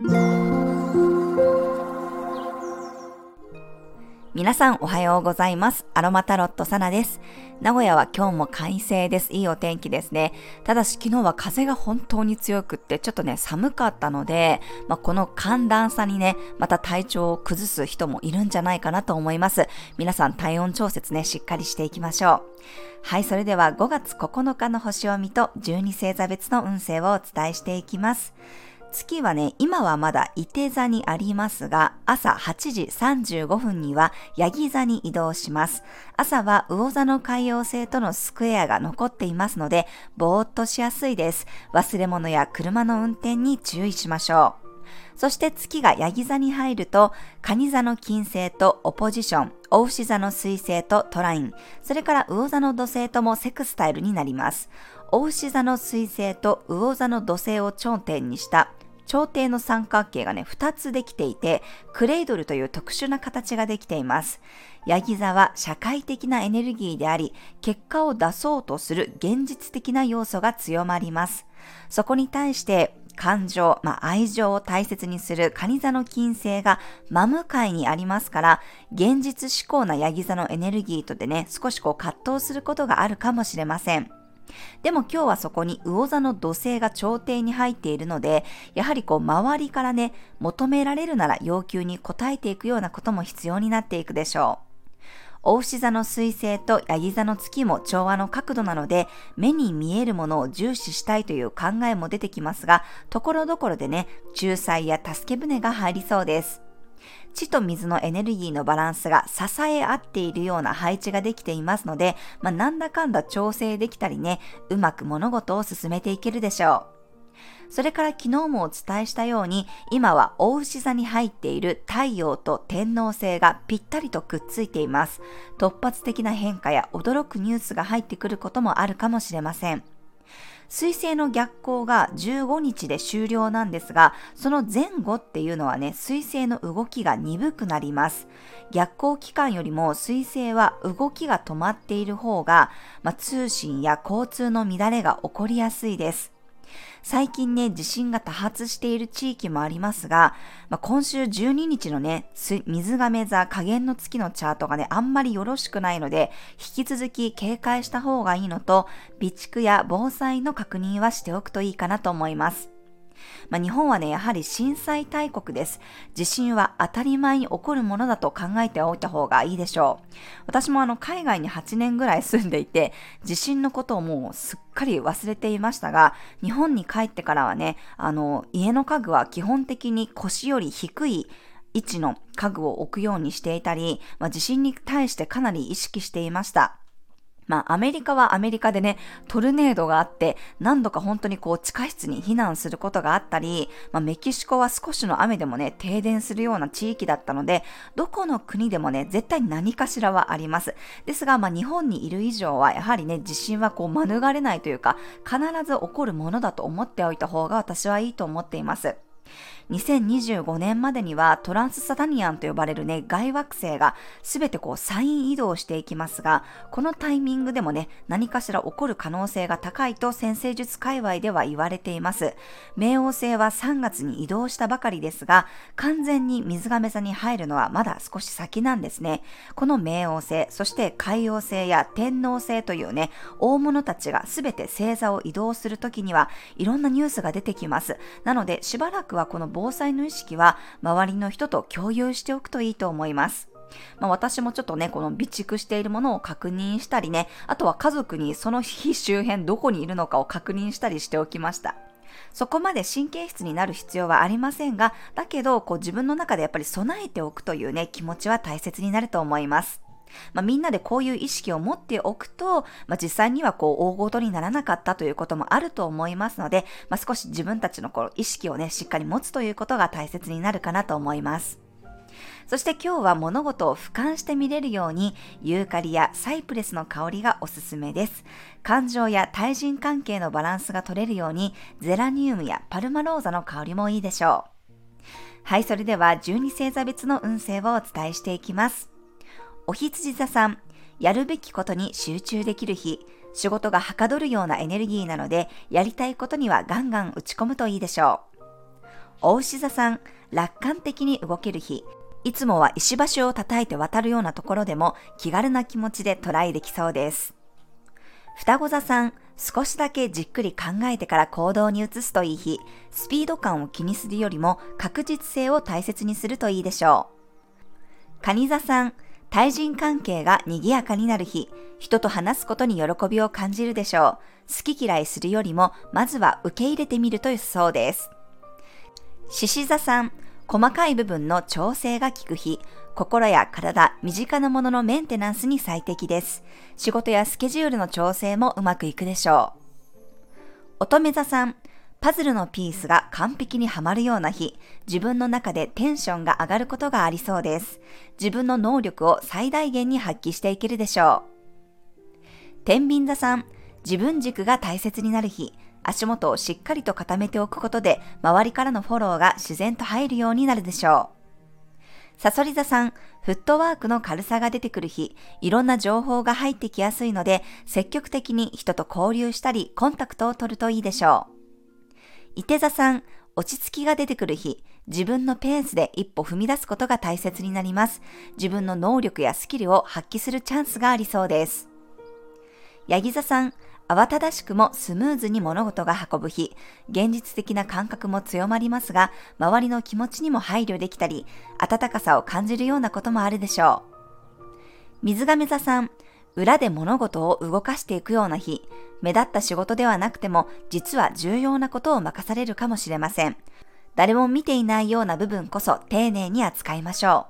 皆さんおはようございます。アロマタロットサナです。名古屋は今日も快晴です。いいお天気ですね。ただし昨日は風が本当に強くってちょっとね寒かったので、まあ、この寒暖差にね、また体調を崩す人もいるんじゃないかなと思います。皆さん体温調節ね、しっかりしていきましょう。はい、それでは5月9日の星を見と12星座別の運勢をお伝えしていきます。月はね、今はまだ伊手座にありますが、朝8時35分にはヤギ座に移動します。朝は魚座の海洋星とのスクエアが残っていますので、ぼーっとしやすいです。忘れ物や車の運転に注意しましょう。そして月がヤギ座に入ると、蟹座の金星とオポジション、大牛座の水星とトライン、それから魚座の土星ともセクスタイルになります。大牛座の水星と魚座の土星を頂点にした朝廷の三角形がね、2つできていて、クレイドルという特殊な形ができています。ヤギ座は社会的なエネルギーであり、結果を出そうとする現実的な要素が強まります。そこに対して、感情、まあ、愛情を大切にする蟹座の金星が真向かいにありますから、現実志向なヤギ座のエネルギーとでね、少しこう葛藤することがあるかもしれません。でも今日はそこに魚座の土星が朝廷に入っているので、やはりこう周りからね、求められるなら要求に応えていくようなことも必要になっていくでしょう。大牛座の水星とヤギ座の月も調和の角度なので、目に見えるものを重視したいという考えも出てきますが、ところどころでね、仲裁や助け舟が入りそうです。地と水のエネルギーのバランスが支え合っているような配置ができていますので、まあ、なんだかんだ調整できたりね、うまく物事を進めていけるでしょう。それから昨日もお伝えしたように、今は大牛座に入っている太陽と天王星がぴったりとくっついています。突発的な変化や驚くニュースが入ってくることもあるかもしれません。水星の逆行が15日で終了なんですが、その前後っていうのはね、水星の動きが鈍くなります。逆行期間よりも水星は動きが止まっている方が、まあ、通信や交通の乱れが起こりやすいです。最近ね、地震が多発している地域もありますが、まあ、今週12日のね、水亀座加減の月のチャートがね、あんまりよろしくないので、引き続き警戒した方がいいのと、備蓄や防災の確認はしておくといいかなと思います。まあ、日本はね、やはり震災大国です。地震は当たり前に起こるものだと考えておいた方がいいでしょう。私もあの、海外に8年ぐらい住んでいて、地震のことをもうすっかり忘れていましたが、日本に帰ってからはね、あの、家の家具は基本的に腰より低い位置の家具を置くようにしていたり、まあ、地震に対してかなり意識していました。まあ、アメリカはアメリカでね、トルネードがあって、何度か本当にこう、地下室に避難することがあったり、まあ、メキシコは少しの雨でもね、停電するような地域だったので、どこの国でもね、絶対何かしらはあります。ですが、まあ、日本にいる以上は、やはりね、地震はこう、免れないというか、必ず起こるものだと思っておいた方が私はいいと思っています。2025年までにはトランスサタニアンと呼ばれるね、外惑星がすべてこうサイン移動していきますが、このタイミングでもね、何かしら起こる可能性が高いと先生術界隈では言われています。冥王星は3月に移動したばかりですが、完全に水亀座に入るのはまだ少し先なんですね。この冥王星、そして海王星や天王星というね、大物たちがすべて星座を移動するときには、いろんなニュースが出てきます。なので、しばらくはこの防災の意識は周りの人と共有しておくといいと思います。まあ、私もちょっとね、この備蓄しているものを確認したりね、あとは家族にその日周辺どこにいるのかを確認したりしておきました。そこまで神経質になる必要はありませんが、だけど、こう自分の中でやっぱり備えておくというね、気持ちは大切になると思います。まあ、みんなでこういう意識を持っておくと、まあ、実際にはこう大ごとにならなかったということもあると思いますので、まあ、少し自分たちのこの意識をね、しっかり持つということが大切になるかなと思います。そして今日は物事を俯瞰して見れるように、ユーカリやサイプレスの香りがおすすめです。感情や対人関係のバランスが取れるように、ゼラニウムやパルマローザの香りもいいでしょう。はい、それでは12星座別の運勢をお伝えしていきます。お羊座さん、やるべきことに集中できる日、仕事がはかどるようなエネルギーなので、やりたいことにはガンガン打ち込むといいでしょう。お牛座さん、楽観的に動ける日。いつもは石橋を叩いて渡るようなところでも気軽な気持ちでトライできそうです。双子座さん、少しだけじっくり考えてから行動に移すといい日、スピード感を気にするよりも確実性を大切にするといいでしょう。蟹座さん、対人関係が賑やかになる日、人と話すことに喜びを感じるでしょう。好き嫌いするよりも、まずは受け入れてみると良さそうです。獅子座さん、細かい部分の調整が効く日、心や体、身近なもののメンテナンスに最適です。仕事やスケジュールの調整もうまくいくでしょう。乙女座さん、パズルのピースが完璧にはまるような日、自分の中でテンションが上がることがありそうです。自分の能力を最大限に発揮していけるでしょう。天秤座さん、自分軸が大切になる日、足元をしっかりと固めておくことで、周りからのフォローが自然と入るようになるでしょう。サソリ座さん、フットワークの軽さが出てくる日、いろんな情報が入ってきやすいので、積極的に人と交流したり、コンタクトを取るといいでしょう。伊手座さん、落ち着きが出てくる日、自分のペースで一歩踏み出すことが大切になります。自分の能力やスキルを発揮するチャンスがありそうです。ヤギ座さん、慌ただしくもスムーズに物事が運ぶ日、現実的な感覚も強まりますが、周りの気持ちにも配慮できたり、温かさを感じるようなこともあるでしょう。水亀座さん、裏で物事を動かしていくような日、目立った仕事ではなくても、実は重要なことを任されるかもしれません。誰も見ていないような部分こそ丁寧に扱いましょ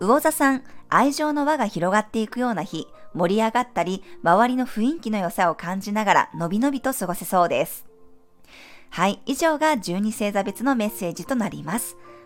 う。魚座さん、愛情の輪が広がっていくような日、盛り上がったり、周りの雰囲気の良さを感じながら、のびのびと過ごせそうです。はい、以上が12星座別のメッセージとなります。